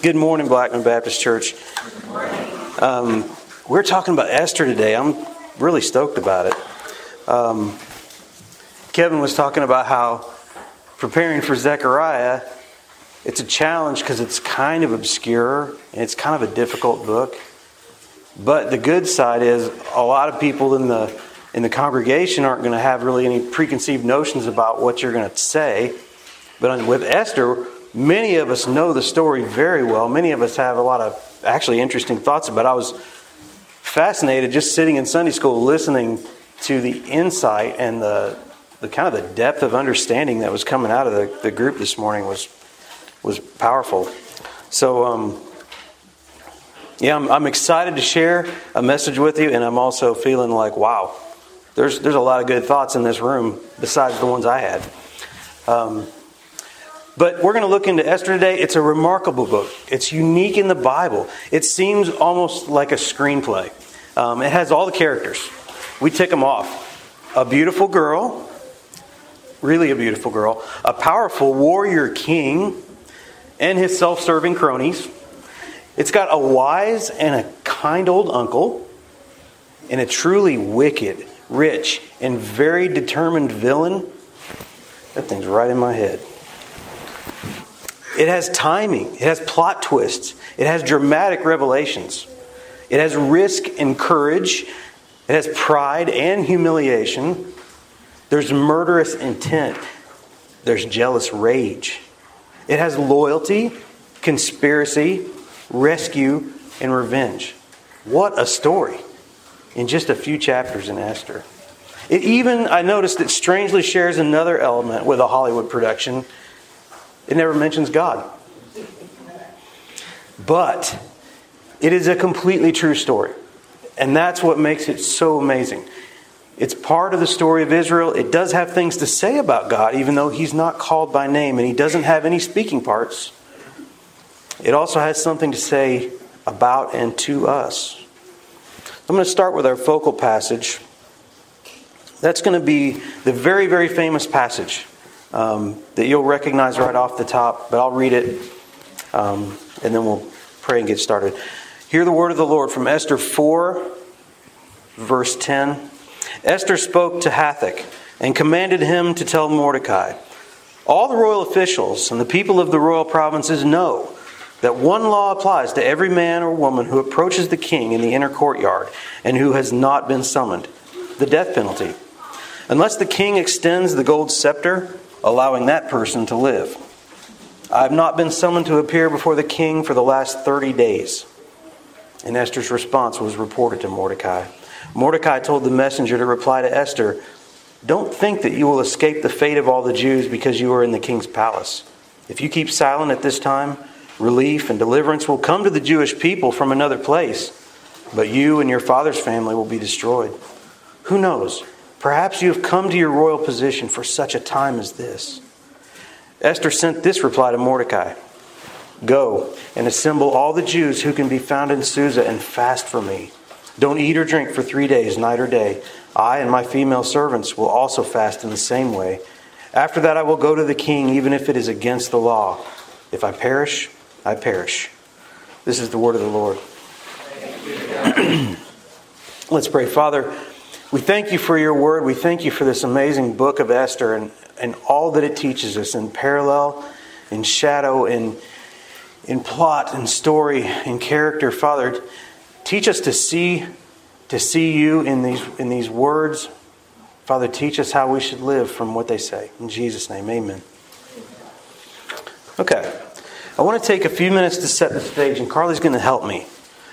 Good morning, Blackman Baptist Church. Um, we're talking about Esther today. I'm really stoked about it. Um, Kevin was talking about how preparing for Zechariah, it's a challenge because it's kind of obscure and it's kind of a difficult book. But the good side is a lot of people in the in the congregation aren't going to have really any preconceived notions about what you're going to say. But with Esther, many of us know the story very well. Many of us have a lot of actually interesting thoughts about it. I was fascinated just sitting in Sunday school listening to the insight and the, the kind of the depth of understanding that was coming out of the, the group this morning was was powerful. So um, yeah, I'm, I'm excited to share a message with you, and I'm also feeling like, wow, there's there's a lot of good thoughts in this room besides the ones I had. Um, but we're going to look into Esther today. It's a remarkable book. It's unique in the Bible. It seems almost like a screenplay. Um, it has all the characters. We tick them off. A beautiful girl, really a beautiful girl, a powerful warrior king, and his self serving cronies. It's got a wise and a kind old uncle, and a truly wicked, rich, and very determined villain. That thing's right in my head. It has timing, it has plot twists, it has dramatic revelations, it has risk and courage, it has pride and humiliation. There's murderous intent, there's jealous rage. It has loyalty, conspiracy, rescue, and revenge. What a story in just a few chapters in Esther. It even, I noticed, it strangely shares another element with a Hollywood production it never mentions God. But it is a completely true story. And that's what makes it so amazing. It's part of the story of Israel. It does have things to say about God, even though he's not called by name and he doesn't have any speaking parts. It also has something to say about and to us. I'm going to start with our focal passage. That's going to be the very, very famous passage um, that you'll recognize right off the top, but I'll read it um, and then we'll pray and get started. Hear the word of the Lord from Esther 4, verse 10. Esther spoke to Hathach and commanded him to tell Mordecai All the royal officials and the people of the royal provinces know that one law applies to every man or woman who approaches the king in the inner courtyard and who has not been summoned the death penalty. Unless the king extends the gold scepter, allowing that person to live. I have not been summoned to appear before the king for the last 30 days. And Esther's response was reported to Mordecai. Mordecai told the messenger to reply to Esther Don't think that you will escape the fate of all the Jews because you are in the king's palace. If you keep silent at this time, relief and deliverance will come to the Jewish people from another place, but you and your father's family will be destroyed. Who knows? Perhaps you have come to your royal position for such a time as this. Esther sent this reply to Mordecai Go and assemble all the Jews who can be found in Susa and fast for me. Don't eat or drink for three days, night or day. I and my female servants will also fast in the same way. After that, I will go to the king, even if it is against the law. If I perish, I perish. This is the word of the Lord. Let's pray. Father, we thank you for your word. We thank you for this amazing book of Esther and, and all that it teaches us in parallel, in shadow, in, in plot, in story, in character. Father, teach us to see to see you in these in these words. Father, teach us how we should live from what they say. In Jesus' name, amen. Okay. I want to take a few minutes to set the stage, and Carly's going to help me.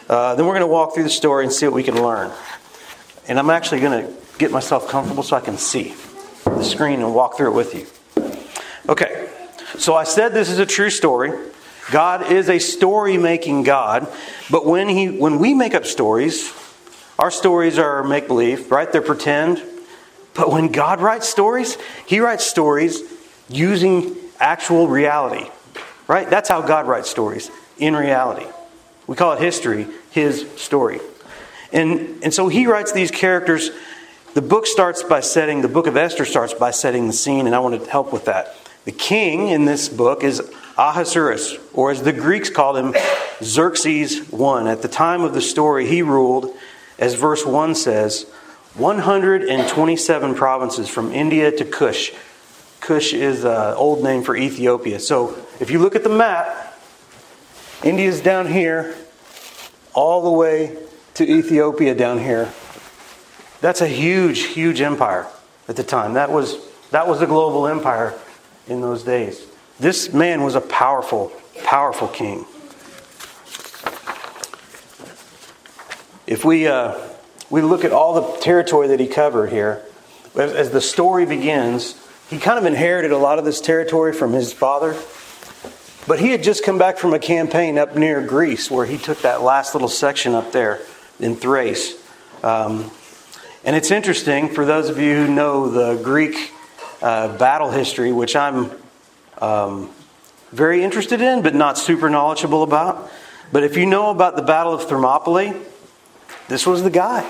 Uh, then we're going to walk through the story and see what we can learn. And I'm actually going to get myself comfortable so I can see the screen and walk through it with you. Okay, so I said this is a true story. God is a story making God, but when, he, when we make up stories, our stories are make believe, right? They're pretend. But when God writes stories, He writes stories using actual reality, right? That's how God writes stories, in reality. We call it history, His story. And, and so he writes these characters. The book starts by setting, the book of Esther starts by setting the scene, and I want to help with that. The king in this book is Ahasuerus, or as the Greeks called him, Xerxes I. At the time of the story, he ruled, as verse 1 says, 127 provinces from India to Kush. Kush is an old name for Ethiopia. So if you look at the map, India's down here, all the way to Ethiopia down here. That's a huge, huge empire at the time. That was, that was a global empire in those days. This man was a powerful, powerful king. If we, uh, we look at all the territory that he covered here, as, as the story begins, he kind of inherited a lot of this territory from his father. But he had just come back from a campaign up near Greece where he took that last little section up there in Thrace. Um, and it's interesting for those of you who know the Greek uh, battle history, which I'm um, very interested in, but not super knowledgeable about. But if you know about the Battle of Thermopylae, this was the guy.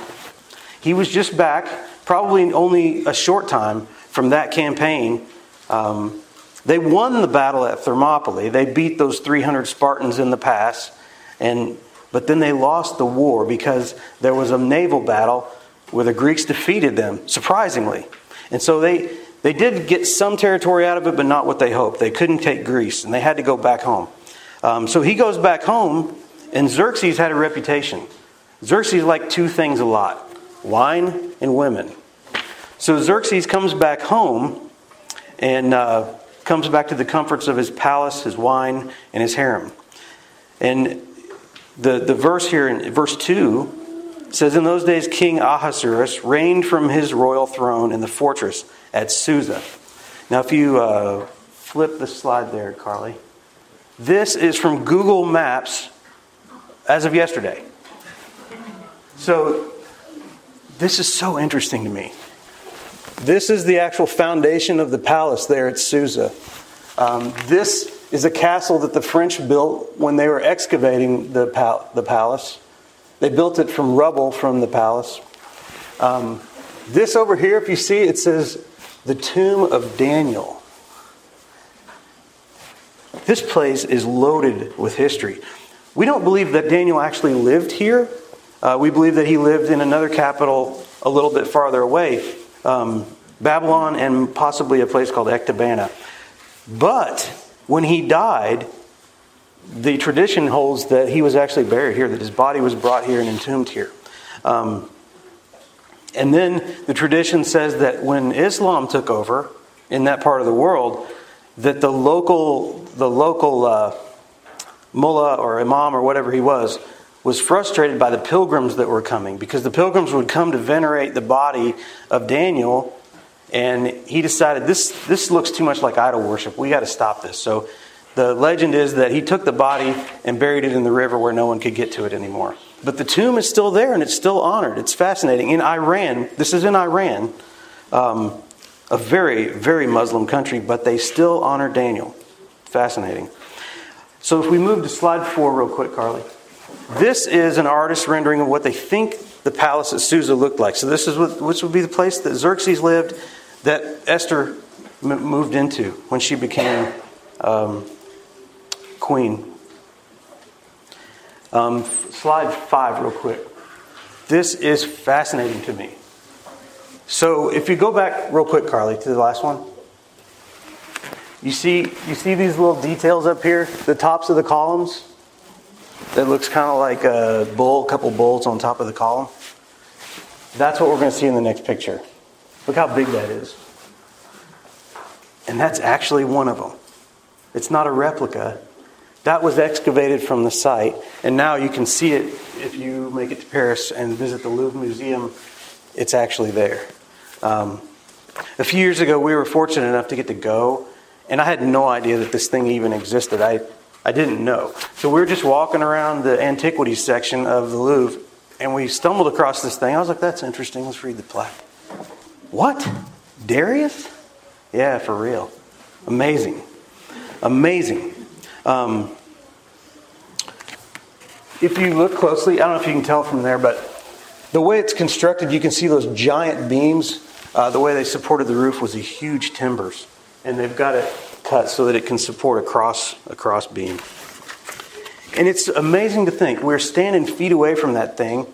He was just back, probably only a short time from that campaign. Um, they won the battle at Thermopylae. They beat those 300 Spartans in the pass, and but then they lost the war because there was a naval battle where the Greeks defeated them, surprisingly. And so they, they did get some territory out of it, but not what they hoped. They couldn't take Greece, and they had to go back home. Um, so he goes back home, and Xerxes had a reputation. Xerxes liked two things a lot wine and women. So Xerxes comes back home and uh, comes back to the comforts of his palace, his wine, and his harem. And the, the verse here in verse 2 says, In those days, King Ahasuerus reigned from his royal throne in the fortress at Susa. Now, if you uh, flip the slide there, Carly, this is from Google Maps as of yesterday. So, this is so interesting to me. This is the actual foundation of the palace there at Susa. Um, this is a castle that the French built when they were excavating the, pal- the palace. They built it from rubble from the palace. Um, this over here, if you see, it says the tomb of Daniel. This place is loaded with history. We don't believe that Daniel actually lived here. Uh, we believe that he lived in another capital a little bit farther away, um, Babylon, and possibly a place called Ecbatana. But when he died, the tradition holds that he was actually buried here, that his body was brought here and entombed here. Um, and then the tradition says that when Islam took over in that part of the world, that the local, the local uh, mullah or imam or whatever he was, was frustrated by the pilgrims that were coming because the pilgrims would come to venerate the body of Daniel and he decided this, this looks too much like idol worship. We got to stop this. So the legend is that he took the body and buried it in the river where no one could get to it anymore. But the tomb is still there and it's still honored. It's fascinating. In Iran, this is in Iran, um, a very, very Muslim country, but they still honor Daniel. Fascinating. So if we move to slide four, real quick, Carly. This is an artist's rendering of what they think the palace at Susa looked like. So this is what, which would be the place that Xerxes lived that Esther m- moved into when she became um, queen. Um, slide five, real quick. This is fascinating to me. So, if you go back real quick, Carly, to the last one, you see, you see these little details up here, the tops of the columns. That looks kind of like a bull, a couple bulls on top of the column. That's what we're going to see in the next picture. Look how big that is. And that's actually one of them. It's not a replica. That was excavated from the site, and now you can see it if you make it to Paris and visit the Louvre Museum. It's actually there. Um, a few years ago, we were fortunate enough to get to go, and I had no idea that this thing even existed. I, I didn't know. So we were just walking around the antiquities section of the Louvre, and we stumbled across this thing. I was like, that's interesting. Let's read the plaque. What? Darius? Yeah, for real. Amazing. Amazing. Um, if you look closely, I don't know if you can tell from there, but the way it's constructed, you can see those giant beams. Uh, the way they supported the roof was the huge timbers. And they've got it cut so that it can support a cross, a cross beam. And it's amazing to think we're standing feet away from that thing.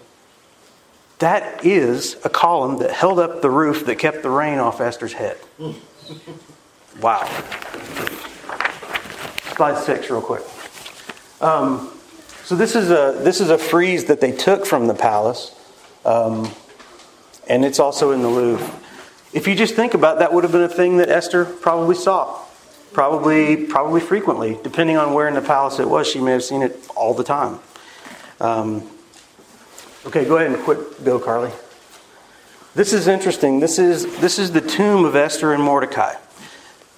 That is a column that held up the roof that kept the rain off Esther's head. Wow. Slide six, real quick. Um, so this is a this is a frieze that they took from the palace, um, and it's also in the Louvre. If you just think about it, that would have been a thing that Esther probably saw, probably probably frequently, depending on where in the palace it was. She may have seen it all the time. Um, okay, go ahead and quit. Go, Carly. This is interesting. This is this is the tomb of Esther and Mordecai.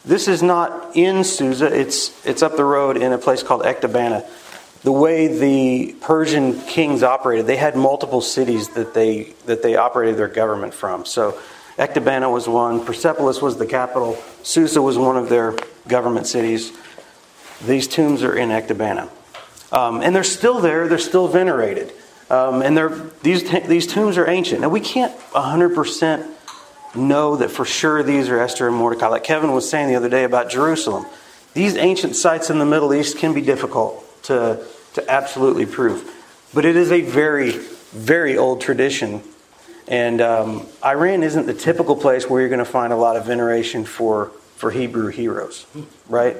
This is not in Susa. It's it's up the road in a place called Ecbatana the way the Persian kings operated, they had multiple cities that they that they operated their government from. So Ecbatana was one, Persepolis was the capital, Susa was one of their government cities. These tombs are in Ecbatana. Um, and they're still there, they're still venerated. Um, and they're, these, these tombs are ancient. Now, we can't 100% know that for sure these are Esther and Mordecai. Like Kevin was saying the other day about Jerusalem. These ancient sites in the Middle East can be difficult to, to absolutely prove. But it is a very, very old tradition. And um, Iran isn't the typical place where you're going to find a lot of veneration for, for Hebrew heroes, right?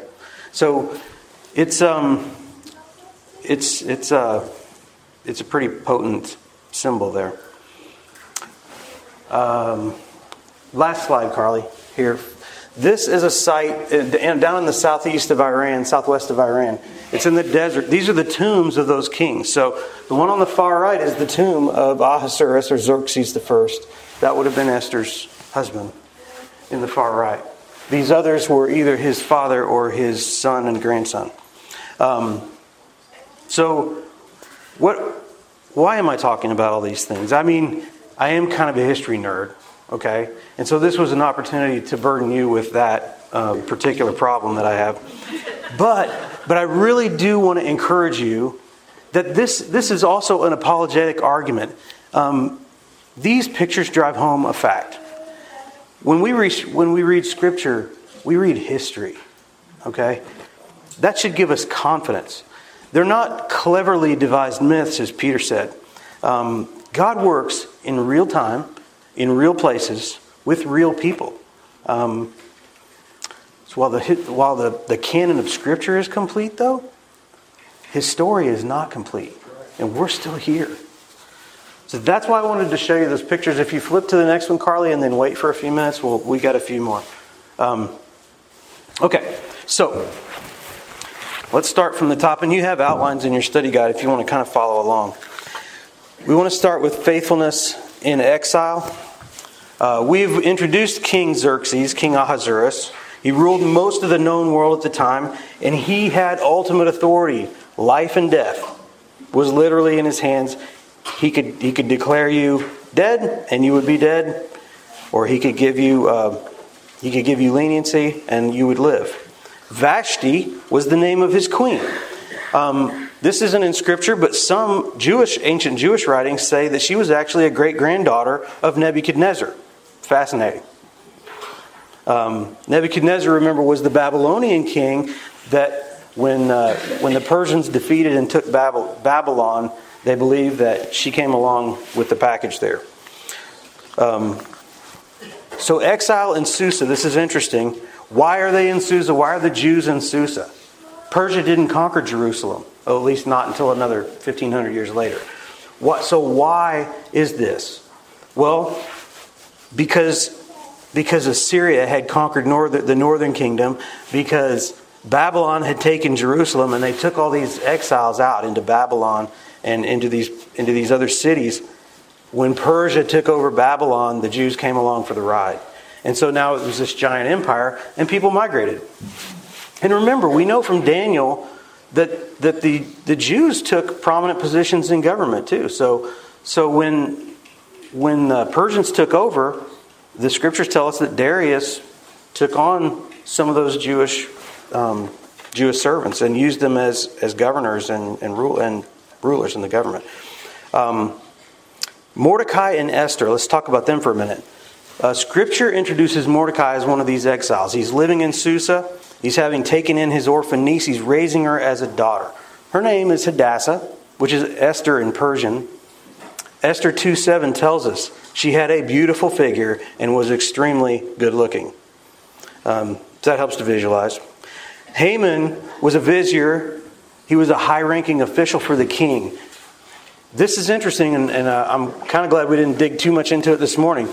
So it's, um, it's, it's, uh, it's a pretty potent symbol there. Um, last slide, Carly, here. This is a site uh, down in the southeast of Iran, southwest of Iran. It's in the desert. These are the tombs of those kings. So the one on the far right is the tomb of Ahasuerus or Xerxes I. That would have been Esther's husband in the far right. These others were either his father or his son and grandson. Um, so, what? Why am I talking about all these things? I mean, I am kind of a history nerd, okay? And so this was an opportunity to burden you with that uh, particular problem that I have. But but I really do want to encourage you that this, this is also an apologetic argument. Um, these pictures drive home a fact. When we, read, when we read Scripture, we read history, okay? That should give us confidence. They're not cleverly devised myths, as Peter said. Um, God works in real time, in real places, with real people. Um, so while, the, while the, the canon of Scripture is complete, though, his story is not complete. And we're still here. So that's why I wanted to show you those pictures. If you flip to the next one, Carly, and then wait for a few minutes, well, we got a few more. Um, okay, so let's start from the top. And you have outlines in your study guide if you want to kind of follow along. We want to start with faithfulness in exile. Uh, we've introduced King Xerxes, King Ahasuerus. He ruled most of the known world at the time, and he had ultimate authority. Life and death was literally in his hands. He could, he could declare you dead, and you would be dead, or he could give you, uh, he could give you leniency, and you would live. Vashti was the name of his queen. Um, this isn't in scripture, but some Jewish, ancient Jewish writings say that she was actually a great granddaughter of Nebuchadnezzar. Fascinating. Um, Nebuchadnezzar, remember, was the Babylonian king that when, uh, when the Persians defeated and took Babylon, they believed that she came along with the package there. Um, so, exile in Susa, this is interesting. Why are they in Susa? Why are the Jews in Susa? Persia didn't conquer Jerusalem, at least not until another 1500 years later. What, so, why is this? Well, because because Assyria had conquered northern, the northern kingdom, because Babylon had taken Jerusalem, and they took all these exiles out into Babylon and into these, into these other cities. When Persia took over Babylon, the Jews came along for the ride. And so now it was this giant empire, and people migrated. And remember, we know from Daniel that, that the, the Jews took prominent positions in government too. So, so when, when the Persians took over, the scriptures tell us that Darius took on some of those Jewish um, Jewish servants and used them as, as governors and, and, rule, and rulers in the government. Um, Mordecai and Esther, let's talk about them for a minute. Uh, scripture introduces Mordecai as one of these exiles. He's living in Susa, He's having taken in his orphan niece, he's raising her as a daughter. Her name is Hadassah, which is Esther in Persian. Esther 2 7 tells us she had a beautiful figure and was extremely good looking. Um, that helps to visualize. Haman was a vizier, he was a high ranking official for the king. This is interesting, and, and uh, I'm kind of glad we didn't dig too much into it this morning.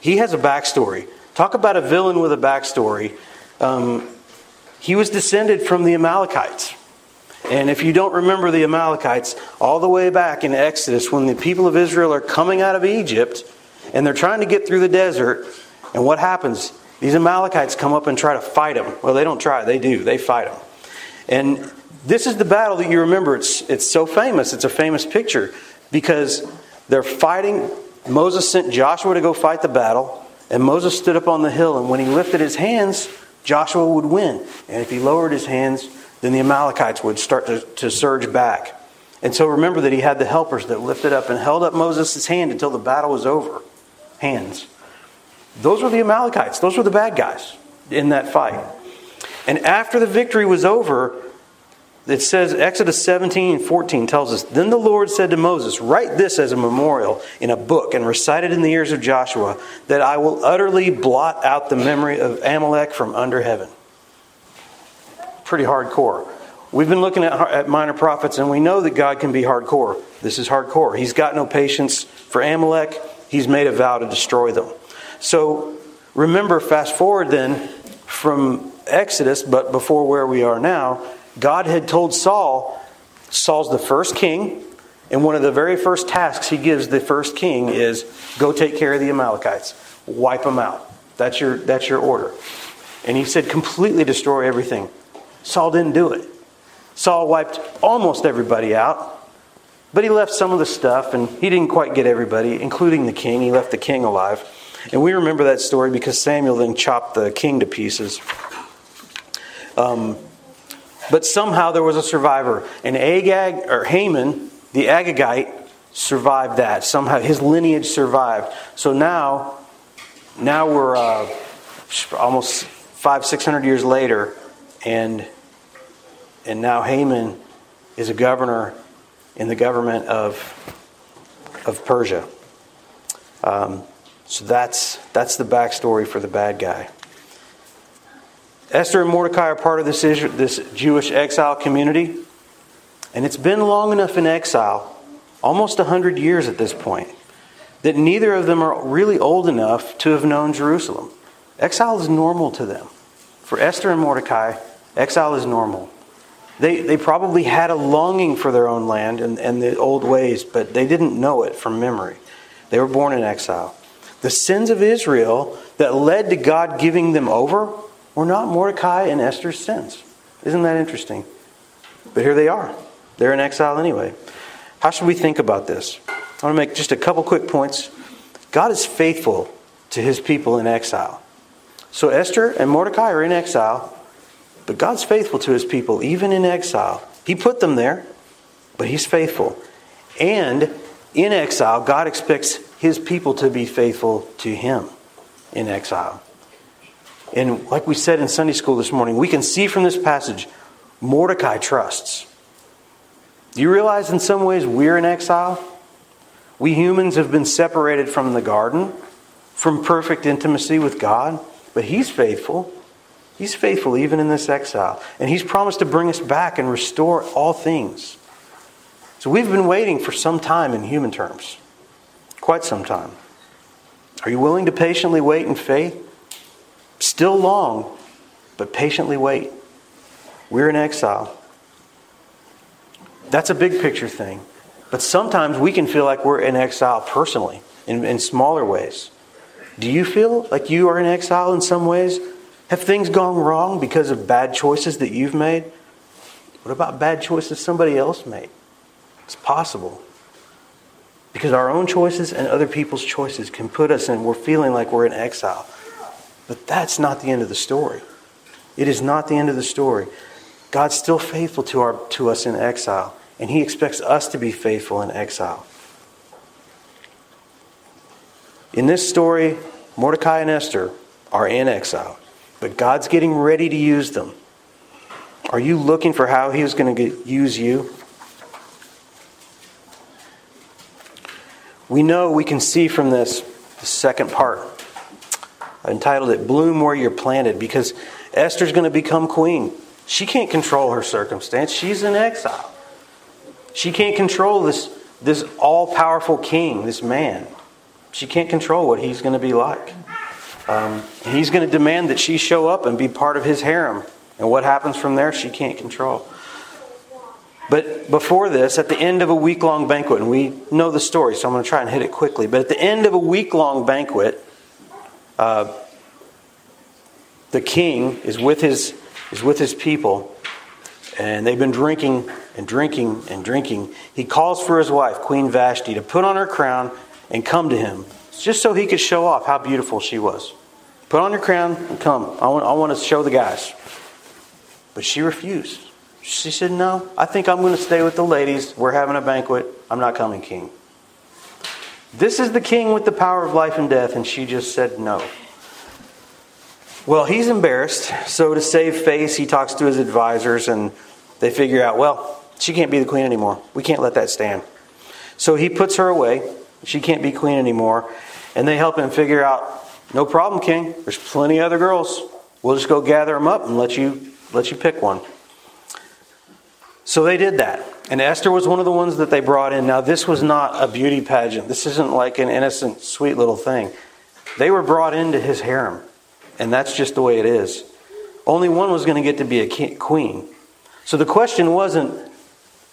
He has a backstory. Talk about a villain with a backstory. Um, he was descended from the Amalekites. And if you don't remember the Amalekites, all the way back in Exodus, when the people of Israel are coming out of Egypt and they're trying to get through the desert, and what happens? These Amalekites come up and try to fight them. Well, they don't try, they do. They fight them. And this is the battle that you remember. It's, it's so famous. It's a famous picture because they're fighting. Moses sent Joshua to go fight the battle, and Moses stood up on the hill, and when he lifted his hands, Joshua would win. And if he lowered his hands, then the Amalekites would start to, to surge back. And so remember that he had the helpers that lifted up and held up Moses' hand until the battle was over. Hands. Those were the Amalekites. Those were the bad guys in that fight. And after the victory was over, it says, Exodus 17 14 tells us, Then the Lord said to Moses, Write this as a memorial in a book and recite it in the ears of Joshua, that I will utterly blot out the memory of Amalek from under heaven. Pretty hardcore. We've been looking at, at minor prophets, and we know that God can be hardcore. This is hardcore. He's got no patience for Amalek, He's made a vow to destroy them. So remember, fast forward then from Exodus, but before where we are now God had told Saul, Saul's the first king, and one of the very first tasks he gives the first king is go take care of the Amalekites, wipe them out. That's your, that's your order. And he said, completely destroy everything. Saul didn't do it. Saul wiped almost everybody out, but he left some of the stuff, and he didn't quite get everybody, including the king. He left the king alive. And we remember that story because Samuel then chopped the king to pieces. Um, but somehow there was a survivor. And Agag, or Haman, the Agagite, survived that. Somehow his lineage survived. So now, now we're uh, almost five, six hundred years later, and and now Haman is a governor in the government of of Persia. Um, so that's that's the backstory for the bad guy. Esther and Mordecai are part of this, this Jewish exile community, and it's been long enough in exile, almost 100 years at this point, that neither of them are really old enough to have known Jerusalem. Exile is normal to them. For Esther and Mordecai, exile is normal. They, they probably had a longing for their own land and, and the old ways, but they didn't know it from memory. They were born in exile. The sins of Israel that led to God giving them over were not Mordecai and Esther's sins. Isn't that interesting? But here they are. They're in exile anyway. How should we think about this? I want to make just a couple quick points. God is faithful to his people in exile. So Esther and Mordecai are in exile, but God's faithful to his people even in exile. He put them there, but he's faithful. And in exile, God expects his people to be faithful to him in exile. And like we said in Sunday school this morning, we can see from this passage Mordecai trusts. Do you realize in some ways we're in exile? We humans have been separated from the garden, from perfect intimacy with God, but He's faithful. He's faithful even in this exile. And He's promised to bring us back and restore all things. So we've been waiting for some time in human terms, quite some time. Are you willing to patiently wait in faith? Still long, but patiently wait. We're in exile. That's a big picture thing. But sometimes we can feel like we're in exile personally, in, in smaller ways. Do you feel like you are in exile in some ways? Have things gone wrong because of bad choices that you've made? What about bad choices somebody else made? It's possible. Because our own choices and other people's choices can put us in, we're feeling like we're in exile. But that's not the end of the story. It is not the end of the story. God's still faithful to, our, to us in exile, and He expects us to be faithful in exile. In this story, Mordecai and Esther are in exile, but God's getting ready to use them. Are you looking for how He's going to use you? We know we can see from this, the second part. I entitled it Bloom Where You're Planted because Esther's going to become queen. She can't control her circumstance. She's in exile. She can't control this, this all powerful king, this man. She can't control what he's going to be like. Um, he's going to demand that she show up and be part of his harem. And what happens from there, she can't control. But before this, at the end of a week long banquet, and we know the story, so I'm going to try and hit it quickly. But at the end of a week long banquet, uh, the king is with his is with his people, and they've been drinking and drinking and drinking. He calls for his wife, Queen Vashti, to put on her crown and come to him, just so he could show off how beautiful she was. Put on your crown and come. I want, I want to show the guys. But she refused. She said, No, I think I'm going to stay with the ladies. We're having a banquet. I'm not coming, king. This is the king with the power of life and death, and she just said no. Well, he's embarrassed, so to save face, he talks to his advisors, and they figure out, well, she can't be the queen anymore. We can't let that stand. So he puts her away. She can't be queen anymore. And they help him figure out, no problem, king. There's plenty of other girls. We'll just go gather them up and let you let you pick one. So they did that. And Esther was one of the ones that they brought in. Now, this was not a beauty pageant. This isn't like an innocent, sweet little thing. They were brought into his harem. And that's just the way it is. Only one was going to get to be a queen. So the question wasn't,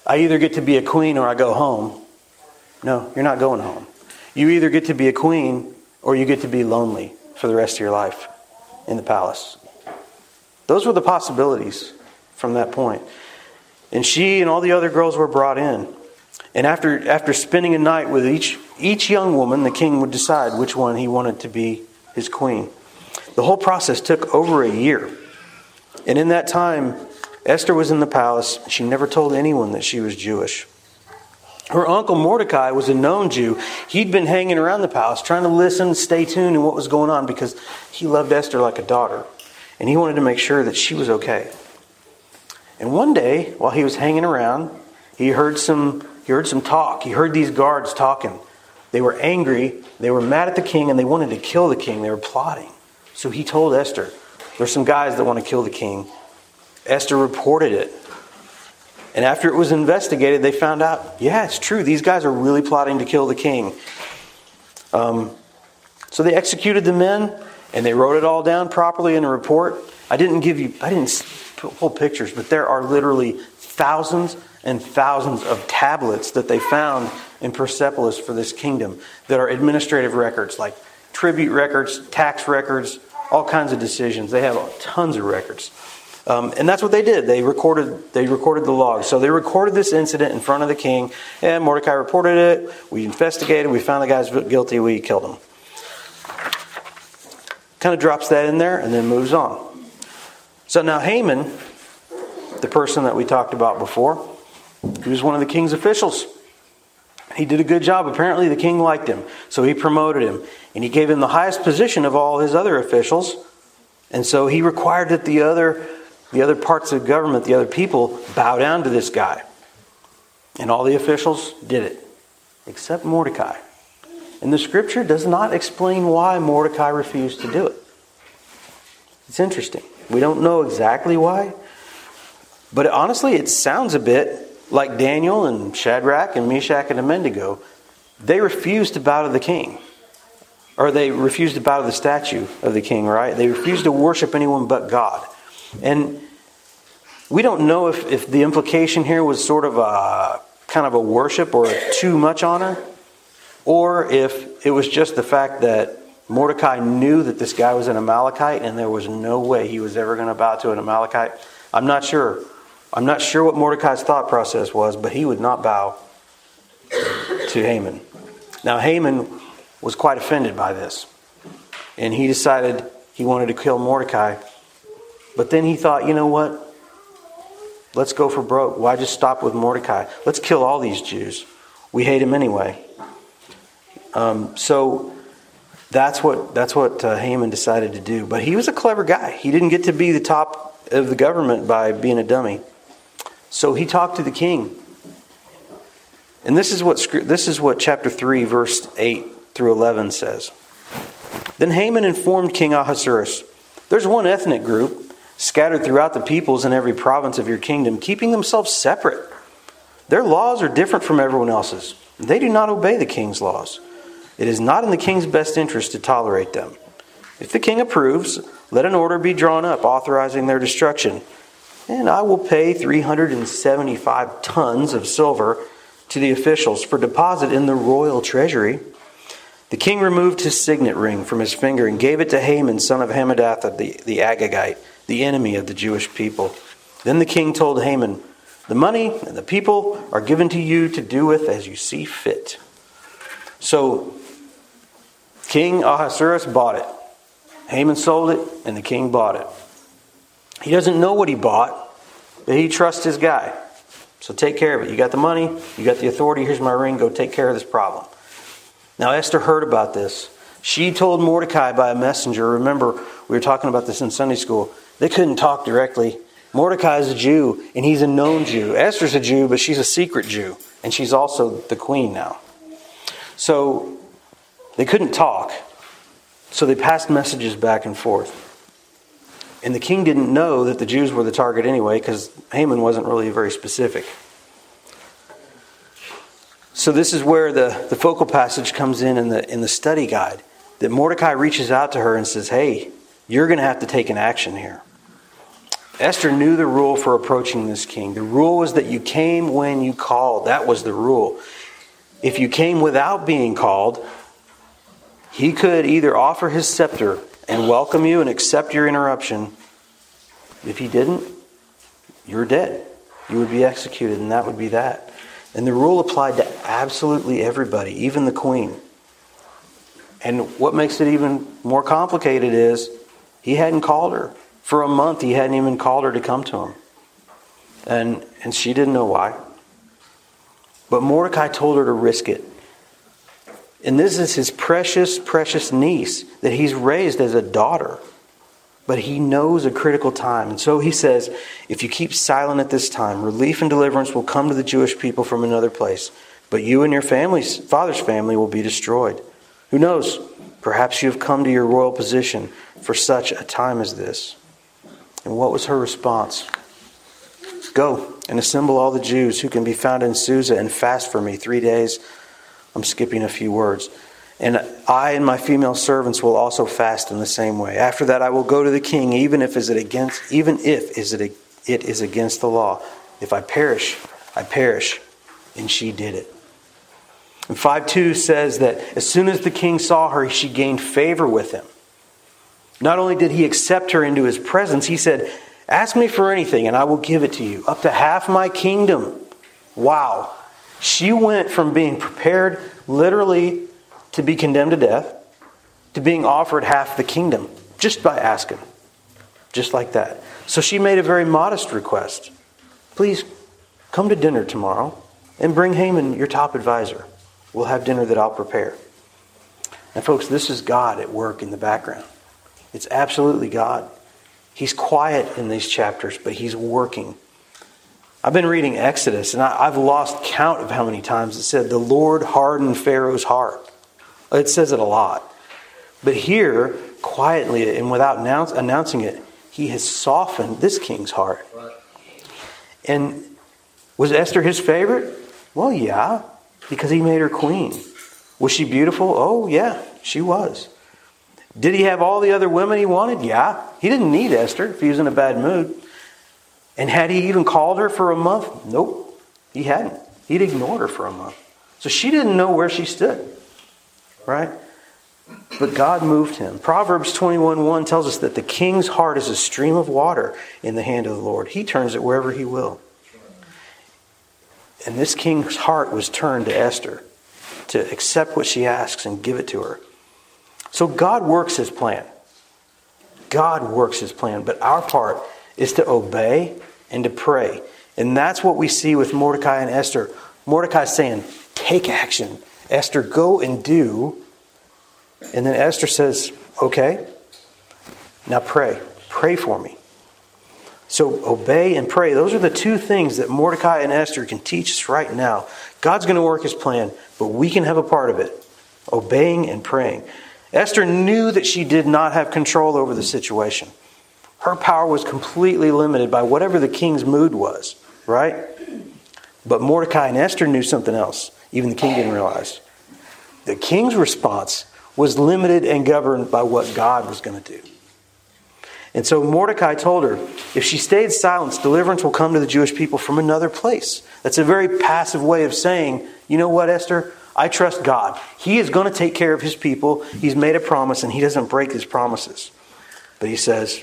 I either get to be a queen or I go home. No, you're not going home. You either get to be a queen or you get to be lonely for the rest of your life in the palace. Those were the possibilities from that point. And she and all the other girls were brought in. And after, after spending a night with each, each young woman, the king would decide which one he wanted to be his queen. The whole process took over a year. And in that time, Esther was in the palace. She never told anyone that she was Jewish. Her uncle Mordecai was a known Jew. He'd been hanging around the palace trying to listen, stay tuned in what was going on because he loved Esther like a daughter. And he wanted to make sure that she was okay. And one day, while he was hanging around, he heard some he heard some talk. He heard these guards talking. They were angry, they were mad at the king, and they wanted to kill the king. They were plotting. So he told Esther, There's some guys that want to kill the king. Esther reported it. And after it was investigated, they found out, yeah, it's true. These guys are really plotting to kill the king. Um, so they executed the men, and they wrote it all down properly in a report. I didn't give you, I didn't pull pictures, but there are literally thousands and thousands of tablets that they found in Persepolis for this kingdom that are administrative records, like tribute records, tax records, all kinds of decisions. They have tons of records. Um, and that's what they did. They recorded, they recorded the logs. So they recorded this incident in front of the king, and Mordecai reported it. We investigated. We found the guys guilty. We killed them. Kind of drops that in there and then moves on. So now Haman, the person that we talked about before, he was one of the king's officials. He did a good job. Apparently, the king liked him, so he promoted him. And he gave him the highest position of all his other officials. And so he required that the other, the other parts of government, the other people, bow down to this guy. And all the officials did it, except Mordecai. And the scripture does not explain why Mordecai refused to do it. It's interesting. We don't know exactly why. But honestly, it sounds a bit like Daniel and Shadrach and Meshach and Abednego. They refused to bow to the king. Or they refused to bow to the statue of the king, right? They refused to worship anyone but God. And we don't know if, if the implication here was sort of a kind of a worship or a too much honor, or if it was just the fact that Mordecai knew that this guy was an Amalekite and there was no way he was ever going to bow to an Amalekite. I'm not sure. I'm not sure what Mordecai's thought process was, but he would not bow to Haman. Now, Haman was quite offended by this, and he decided he wanted to kill Mordecai. But then he thought, you know what? Let's go for broke. Why just stop with Mordecai? Let's kill all these Jews. We hate him anyway. Um, so that's what that's what uh, Haman decided to do. But he was a clever guy. He didn't get to be the top of the government by being a dummy. So he talked to the king. And this is what this is what chapter 3 verse 8 through 11 says. Then Haman informed King Ahasuerus, "There's one ethnic group scattered throughout the peoples in every province of your kingdom, keeping themselves separate. Their laws are different from everyone else's. They do not obey the king's laws. It is not in the king's best interest to tolerate them. If the king approves, let an order be drawn up authorizing their destruction, and I will pay 375 tons of silver to the officials for deposit in the royal treasury. The king removed his signet ring from his finger and gave it to Haman, son of Hammedatha, the, the Agagite, the enemy of the Jewish people. Then the king told Haman, The money and the people are given to you to do with as you see fit. So King Ahasuerus bought it. Haman sold it, and the king bought it. He doesn't know what he bought, but he trusts his guy. So take care of it. You got the money, you got the authority. Here's my ring. Go take care of this problem. Now, Esther heard about this. She told Mordecai by a messenger. Remember, we were talking about this in Sunday school. They couldn't talk directly. Mordecai is a Jew, and he's a known Jew. Esther's a Jew, but she's a secret Jew, and she's also the queen now. So they couldn't talk, so they passed messages back and forth. And the king didn't know that the Jews were the target anyway, because Haman wasn't really very specific. So this is where the, the focal passage comes in in the, in the study guide. That Mordecai reaches out to her and says, Hey, you're going to have to take an action here. Esther knew the rule for approaching this king. The rule was that you came when you called. That was the rule. If you came without being called, he could either offer his scepter and welcome you and accept your interruption. If he didn't, you're dead. You would be executed, and that would be that. And the rule applied to absolutely everybody, even the queen. And what makes it even more complicated is he hadn't called her. For a month, he hadn't even called her to come to him. And, and she didn't know why. But Mordecai told her to risk it. And this is his precious, precious niece that he's raised as a daughter. But he knows a critical time. And so he says, if you keep silent at this time, relief and deliverance will come to the Jewish people from another place. But you and your family's father's family will be destroyed. Who knows? Perhaps you have come to your royal position for such a time as this. And what was her response? Go and assemble all the Jews who can be found in Susa and fast for me three days I'm skipping a few words. And I and my female servants will also fast in the same way. After that, I will go to the king, even if is it against, even if is it, it is against the law. If I perish, I perish. And she did it. And 5 2 says that as soon as the king saw her, she gained favor with him. Not only did he accept her into his presence, he said, Ask me for anything, and I will give it to you, up to half my kingdom. Wow. She went from being prepared literally to be condemned to death to being offered half the kingdom just by asking. Just like that. So she made a very modest request. Please come to dinner tomorrow and bring Haman, your top advisor. We'll have dinner that I'll prepare. And, folks, this is God at work in the background. It's absolutely God. He's quiet in these chapters, but He's working I've been reading Exodus, and I, have lost count of how many times it said, The Lord hardened Pharaoh's heart. It says it a lot. But here, quietly and without announce, announcing it, he has softened this king's heart. And was Esther his favorite? Well, yeah, because he made her queen. Was she beautiful? Oh, yeah, she was. Did he have all the other women he wanted? Yeah. He didn't need Esther if he was in a bad mood. And had he even called her for a month? Nope, he hadn't. He'd ignored her for a month. So she didn't know where she stood, right? But God moved him. Proverbs 21 1 tells us that the king's heart is a stream of water in the hand of the Lord. He turns it wherever he will. And this king's heart was turned to Esther to accept what she asks and give it to her. So God works his plan. God works his plan, but our part is to obey and to pray. And that's what we see with Mordecai and Esther. Mordecai saying, Take action. Esther, go and do And then Esther says, Okay, now pray. Pray for me. So obey and pray. Those are the two things that Mordecai and Esther can teach us right now. God's going to work his plan, but we can have a part of it obeying and praying. Esther knew that she did not have control over the situation. Her power was completely limited by whatever the king's mood was, right? But Mordecai and Esther knew something else, even the king didn't realize. The king's response was limited and governed by what God was going to do. And so Mordecai told her, if she stayed silent, deliverance will come to the Jewish people from another place. That's a very passive way of saying, you know what, Esther? I trust God. He is going to take care of his people. He's made a promise and he doesn't break his promises. But he says,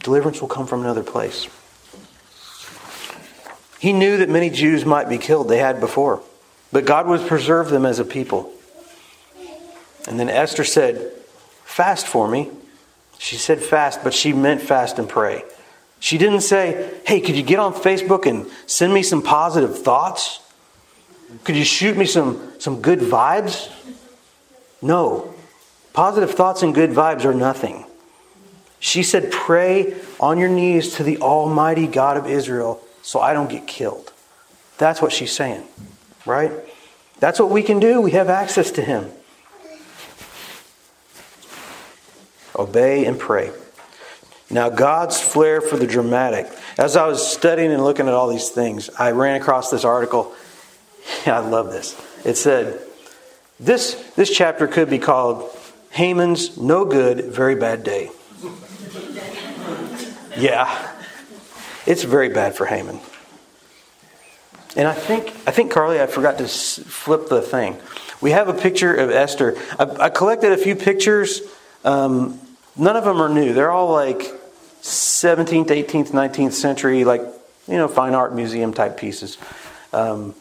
deliverance will come from another place. He knew that many Jews might be killed, they had before. But God would preserve them as a people. And then Esther said, Fast for me. She said fast, but she meant fast and pray. She didn't say, Hey, could you get on Facebook and send me some positive thoughts? Could you shoot me some, some good vibes? No. Positive thoughts and good vibes are nothing. She said, Pray on your knees to the Almighty God of Israel so I don't get killed. That's what she's saying, right? That's what we can do. We have access to Him. Obey and pray. Now, God's flair for the dramatic. As I was studying and looking at all these things, I ran across this article. I love this. It said, this, this chapter could be called Haman's No Good, Very Bad Day. Yeah, it's very bad for Haman. And I think, I think Carly, I forgot to flip the thing. We have a picture of Esther. I, I collected a few pictures. Um, none of them are new. They're all like 17th, 18th, 19th century, like, you know, fine art museum type pieces. Um,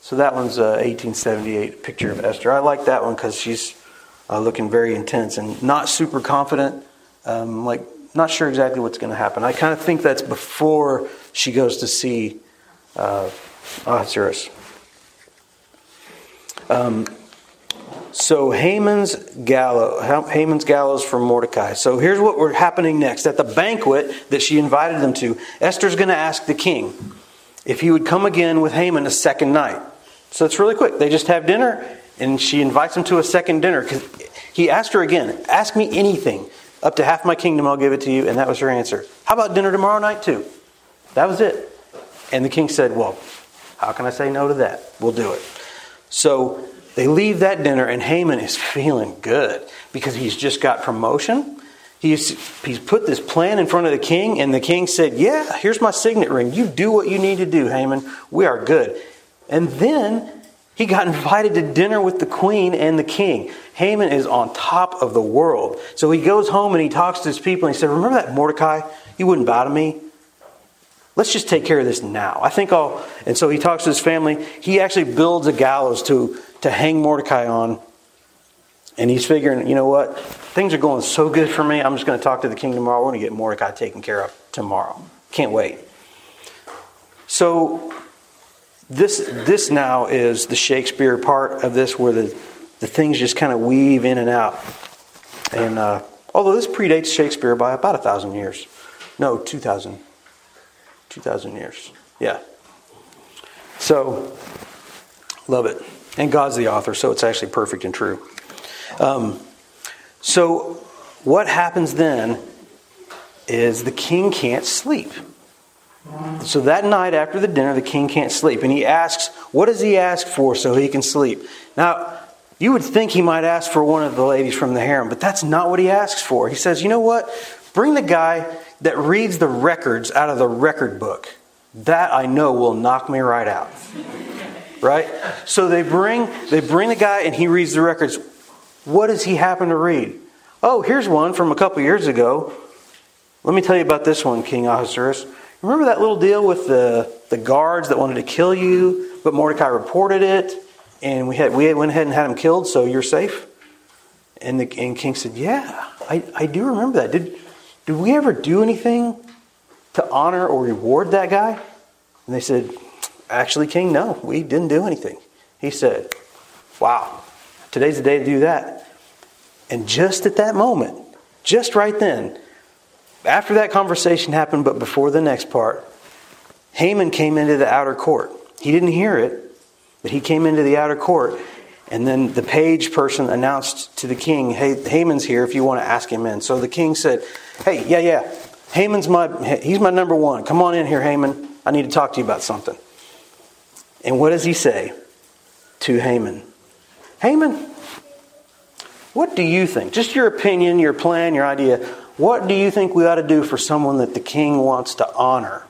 so that one's a 1878 picture of Esther. I like that one because she's uh, looking very intense and not super confident, um, like not sure exactly what's going to happen. I kind of think that's before she goes to see uh, Ahasuerus. Um, so Haman's gallows, Haman's gallows for Mordecai. So here's what we're happening next. At the banquet that she invited them to, Esther's going to ask the king if he would come again with Haman a second night. So it's really quick. They just have dinner, and she invites him to a second dinner. Because he asked her again, Ask me anything. Up to half my kingdom, I'll give it to you. And that was her answer. How about dinner tomorrow night, too? That was it. And the king said, Well, how can I say no to that? We'll do it. So they leave that dinner, and Haman is feeling good because he's just got promotion. He's, he's put this plan in front of the king, and the king said, Yeah, here's my signet ring. You do what you need to do, Haman. We are good. And then he got invited to dinner with the queen and the king. Haman is on top of the world. So he goes home and he talks to his people and he said, Remember that Mordecai? You wouldn't bow to me? Let's just take care of this now. I think I'll. And so he talks to his family. He actually builds a gallows to, to hang Mordecai on. And he's figuring, you know what? Things are going so good for me. I'm just going to talk to the king tomorrow. We're going to get Mordecai taken care of tomorrow. Can't wait. So this, this now is the Shakespeare part of this where the, the things just kind of weave in and out. And uh, although this predates Shakespeare by about a thousand years. No, 2,000. 2,000 years. Yeah. So, love it. And God's the author, so it's actually perfect and true. Um, so, what happens then is the king can't sleep. So that night after the dinner, the king can't sleep. And he asks, What does he ask for so he can sleep? Now, you would think he might ask for one of the ladies from the harem, but that's not what he asks for. He says, You know what? Bring the guy that reads the records out of the record book. That I know will knock me right out. Right? So they bring they bring the guy and he reads the records. What does he happen to read? Oh, here's one from a couple years ago. Let me tell you about this one, King Ahasuerus. Remember that little deal with the, the guards that wanted to kill you, but Mordecai reported it, and we, had, we went ahead and had him killed, so you're safe? And the and king said, Yeah, I, I do remember that. Did, did we ever do anything to honor or reward that guy? And they said, Actually, king, no, we didn't do anything. He said, Wow, today's the day to do that. And just at that moment, just right then, after that conversation happened, but before the next part, Haman came into the outer court. He didn't hear it, but he came into the outer court. And then the page person announced to the king, Hey, Haman's here if you want to ask him in. So the king said, Hey, yeah, yeah, Haman's my, he's my number one. Come on in here, Haman. I need to talk to you about something. And what does he say to Haman? Haman, what do you think? Just your opinion, your plan, your idea. What do you think we ought to do for someone that the king wants to honor?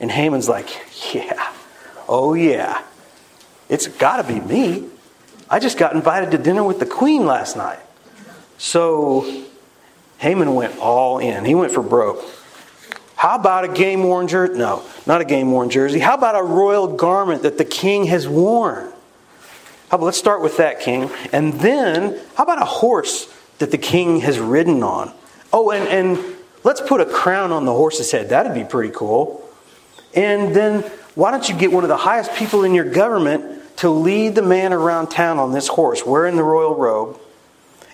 And Haman's like, Yeah, oh yeah, it's got to be me. I just got invited to dinner with the queen last night. So Haman went all in. He went for broke. How about a game worn jersey? No, not a game worn jersey. How about a royal garment that the king has worn? How about, let's start with that, king. And then, how about a horse that the king has ridden on? Oh, and, and let's put a crown on the horse's head. That'd be pretty cool. And then, why don't you get one of the highest people in your government to lead the man around town on this horse, wearing the royal robe?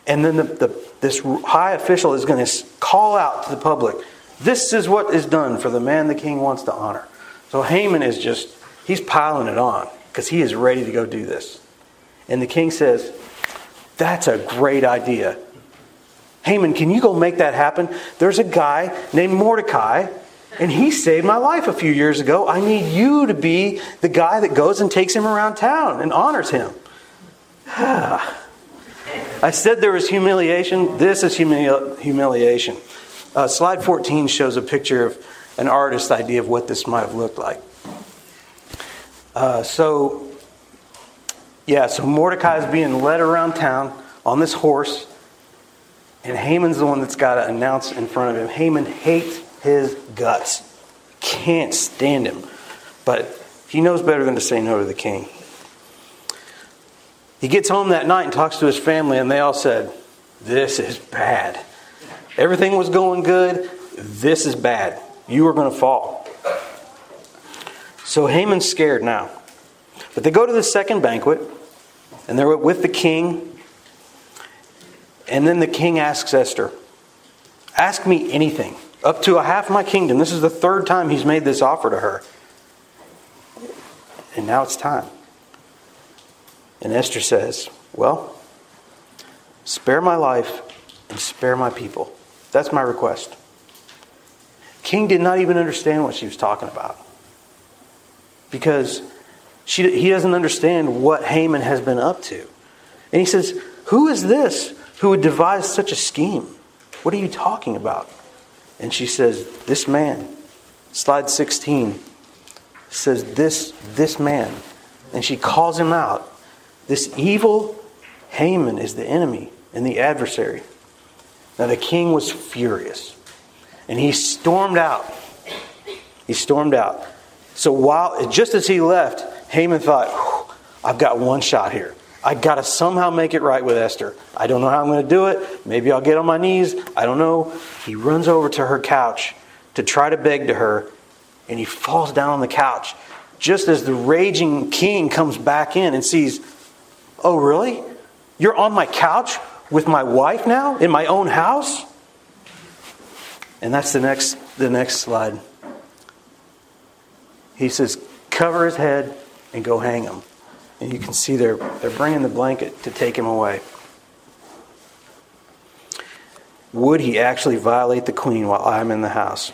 And then the, the, this high official is going to call out to the public this is what is done for the man the king wants to honor. So Haman is just, he's piling it on because he is ready to go do this. And the king says, That's a great idea. Haman, can you go make that happen? There's a guy named Mordecai, and he saved my life a few years ago. I need you to be the guy that goes and takes him around town and honors him. I said there was humiliation. This is humili- humiliation. Uh, slide 14 shows a picture of an artist's idea of what this might have looked like. Uh, so, yeah, so Mordecai is being led around town on this horse, and Haman's the one that's got to announce in front of him. Haman hates his guts, can't stand him, but he knows better than to say no to the king. He gets home that night and talks to his family, and they all said, This is bad. Everything was going good. This is bad. You are going to fall. So Haman's scared now. But they go to the second banquet, and they're with the king. And then the king asks Esther, Ask me anything, up to a half my kingdom. This is the third time he's made this offer to her. And now it's time. And Esther says, Well, spare my life and spare my people. That's my request. King did not even understand what she was talking about because she, he doesn't understand what Haman has been up to. And he says, Who is this who would devise such a scheme? What are you talking about? And she says, This man. Slide 16 says, This, this man. And she calls him out. This evil Haman is the enemy and the adversary. Now the king was furious, and he stormed out. He stormed out. So while just as he left, Haman thought, "I've got one shot here. I got to somehow make it right with Esther. I don't know how I'm going to do it. Maybe I'll get on my knees. I don't know." He runs over to her couch to try to beg to her, and he falls down on the couch just as the raging king comes back in and sees, "Oh, really? You're on my couch? with my wife now in my own house? And that's the next the next slide. He says, "Cover his head and go hang him." And you can see they're they're bringing the blanket to take him away. Would he actually violate the queen while I'm in the house?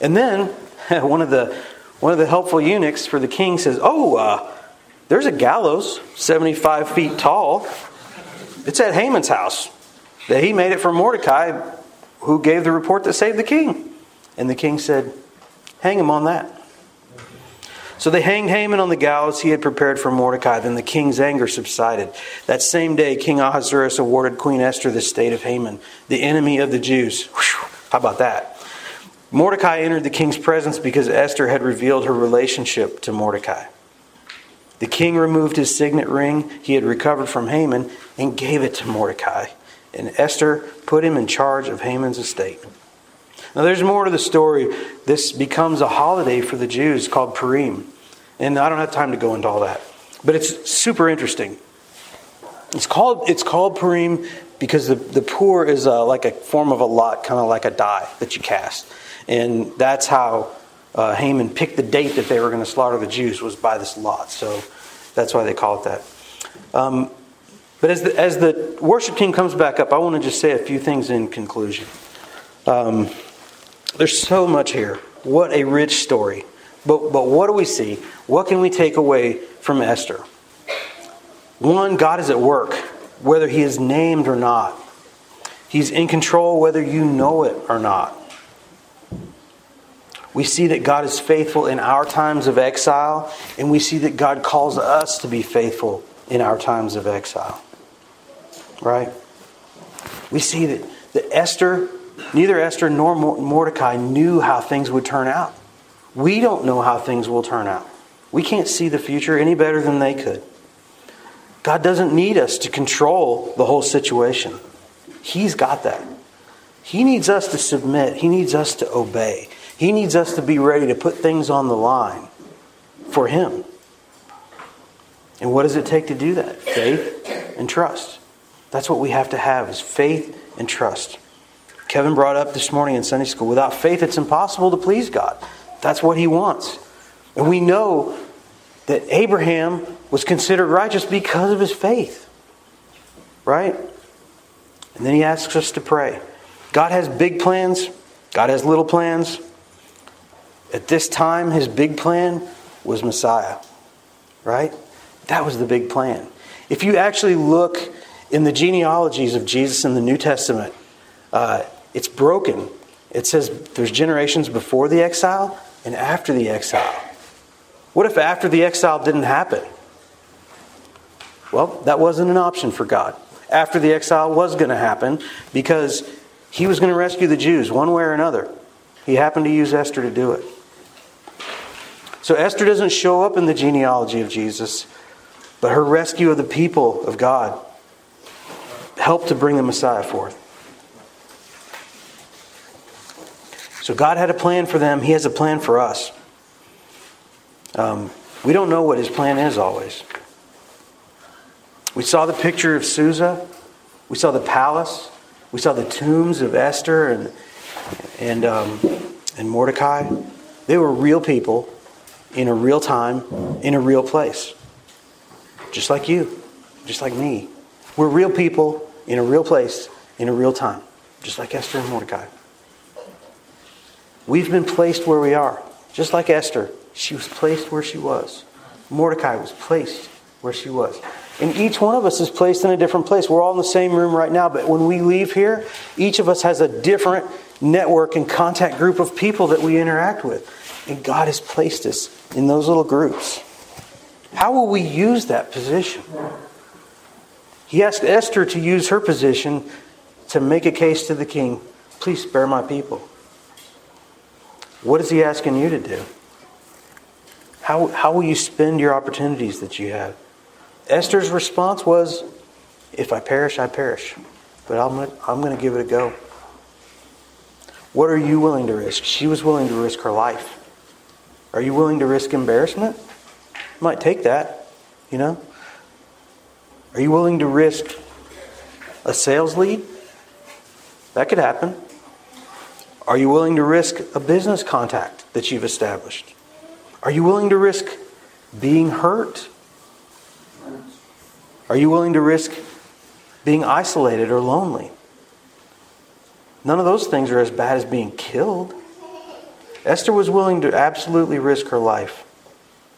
And then one of the one of the helpful eunuchs for the king says, "Oh, uh, there's a gallows, 75 feet tall." It's at Haman's house. That he made it for Mordecai, who gave the report that saved the king. And the king said, Hang him on that. So they hanged Haman on the gallows he had prepared for Mordecai. Then the king's anger subsided. That same day, King Ahasuerus awarded Queen Esther the state of Haman, the enemy of the Jews. Whew, how about that? Mordecai entered the king's presence because Esther had revealed her relationship to Mordecai. The king removed his signet ring he had recovered from Haman and gave it to Mordecai. And Esther put him in charge of Haman's estate. Now, there's more to the story. This becomes a holiday for the Jews called Purim. And I don't have time to go into all that. But it's super interesting. It's called, it's called Purim because the, the pur is a, like a form of a lot, kind of like a die that you cast. And that's how uh, Haman picked the date that they were going to slaughter the Jews was by this lot. So that's why they call it that. Um, but as the, as the worship team comes back up, I want to just say a few things in conclusion. Um, there's so much here. What a rich story. But, but what do we see? What can we take away from Esther? One, God is at work, whether He is named or not. He's in control, whether you know it or not. We see that God is faithful in our times of exile, and we see that God calls us to be faithful in our times of exile. Right? We see that, that Esther, neither Esther nor Mordecai knew how things would turn out. We don't know how things will turn out. We can't see the future any better than they could. God doesn't need us to control the whole situation. He's got that. He needs us to submit, He needs us to obey. He needs us to be ready to put things on the line for Him. And what does it take to do that? Faith and trust. That's what we have to have is faith and trust. Kevin brought up this morning in Sunday school, without faith it's impossible to please God. That's what he wants. And we know that Abraham was considered righteous because of his faith. Right? And then he asks us to pray. God has big plans, God has little plans. At this time, his big plan was Messiah, right? That was the big plan. If you actually look in the genealogies of Jesus in the New Testament, uh, it's broken. It says there's generations before the exile and after the exile. What if after the exile didn't happen? Well, that wasn't an option for God. After the exile was going to happen because he was going to rescue the Jews one way or another. He happened to use Esther to do it. So Esther doesn't show up in the genealogy of Jesus, but her rescue of the people of God helped to bring the Messiah forth. So God had a plan for them, He has a plan for us. Um, we don't know what His plan is always. We saw the picture of Susa, we saw the palace, we saw the tombs of Esther and, and, um, and Mordecai. They were real people in a real time, in a real place. Just like you, just like me. We're real people in a real place, in a real time, just like Esther and Mordecai. We've been placed where we are, just like Esther. She was placed where she was. Mordecai was placed where she was. And each one of us is placed in a different place. We're all in the same room right now, but when we leave here, each of us has a different network and contact group of people that we interact with. And God has placed us in those little groups. How will we use that position? He asked Esther to use her position to make a case to the king please spare my people. What is he asking you to do? How, how will you spend your opportunities that you have? Esther's response was, If I perish, I perish. But I'm going to, I'm going to give it a go. What are you willing to risk? She was willing to risk her life. Are you willing to risk embarrassment? You might take that, you know. Are you willing to risk a sales lead? That could happen. Are you willing to risk a business contact that you've established? Are you willing to risk being hurt? Are you willing to risk being isolated or lonely? None of those things are as bad as being killed. Esther was willing to absolutely risk her life.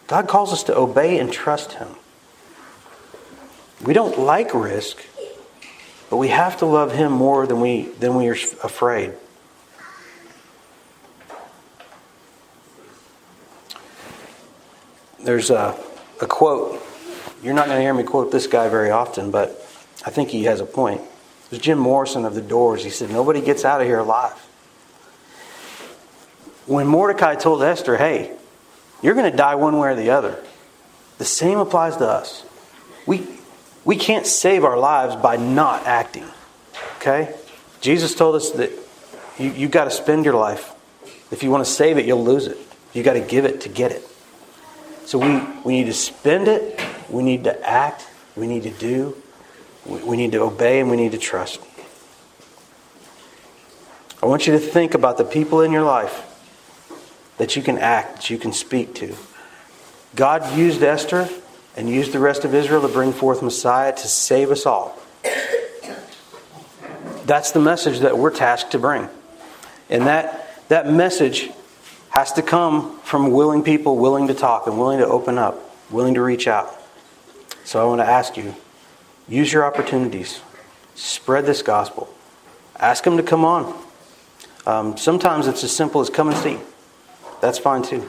God calls us to obey and trust Him. We don't like risk, but we have to love Him more than we, than we are afraid. There's a, a quote. You're not going to hear me quote this guy very often, but I think he has a point. It was Jim Morrison of the Doors. He said, Nobody gets out of here alive when Mordecai told Esther, hey, you're going to die one way or the other, the same applies to us. We, we can't save our lives by not acting. Okay? Jesus told us that you, you've got to spend your life. If you want to save it, you'll lose it. You've got to give it to get it. So we, we need to spend it, we need to act, we need to do, We need to obey and we need to trust. I want you to think about the people in your life that you can act, that you can speak to. God used Esther and used the rest of Israel to bring forth Messiah to save us all. That's the message that we're tasked to bring. And that, that message has to come from willing people, willing to talk and willing to open up, willing to reach out. So I want to ask you use your opportunities, spread this gospel, ask them to come on. Um, sometimes it's as simple as come and see. That's fine too.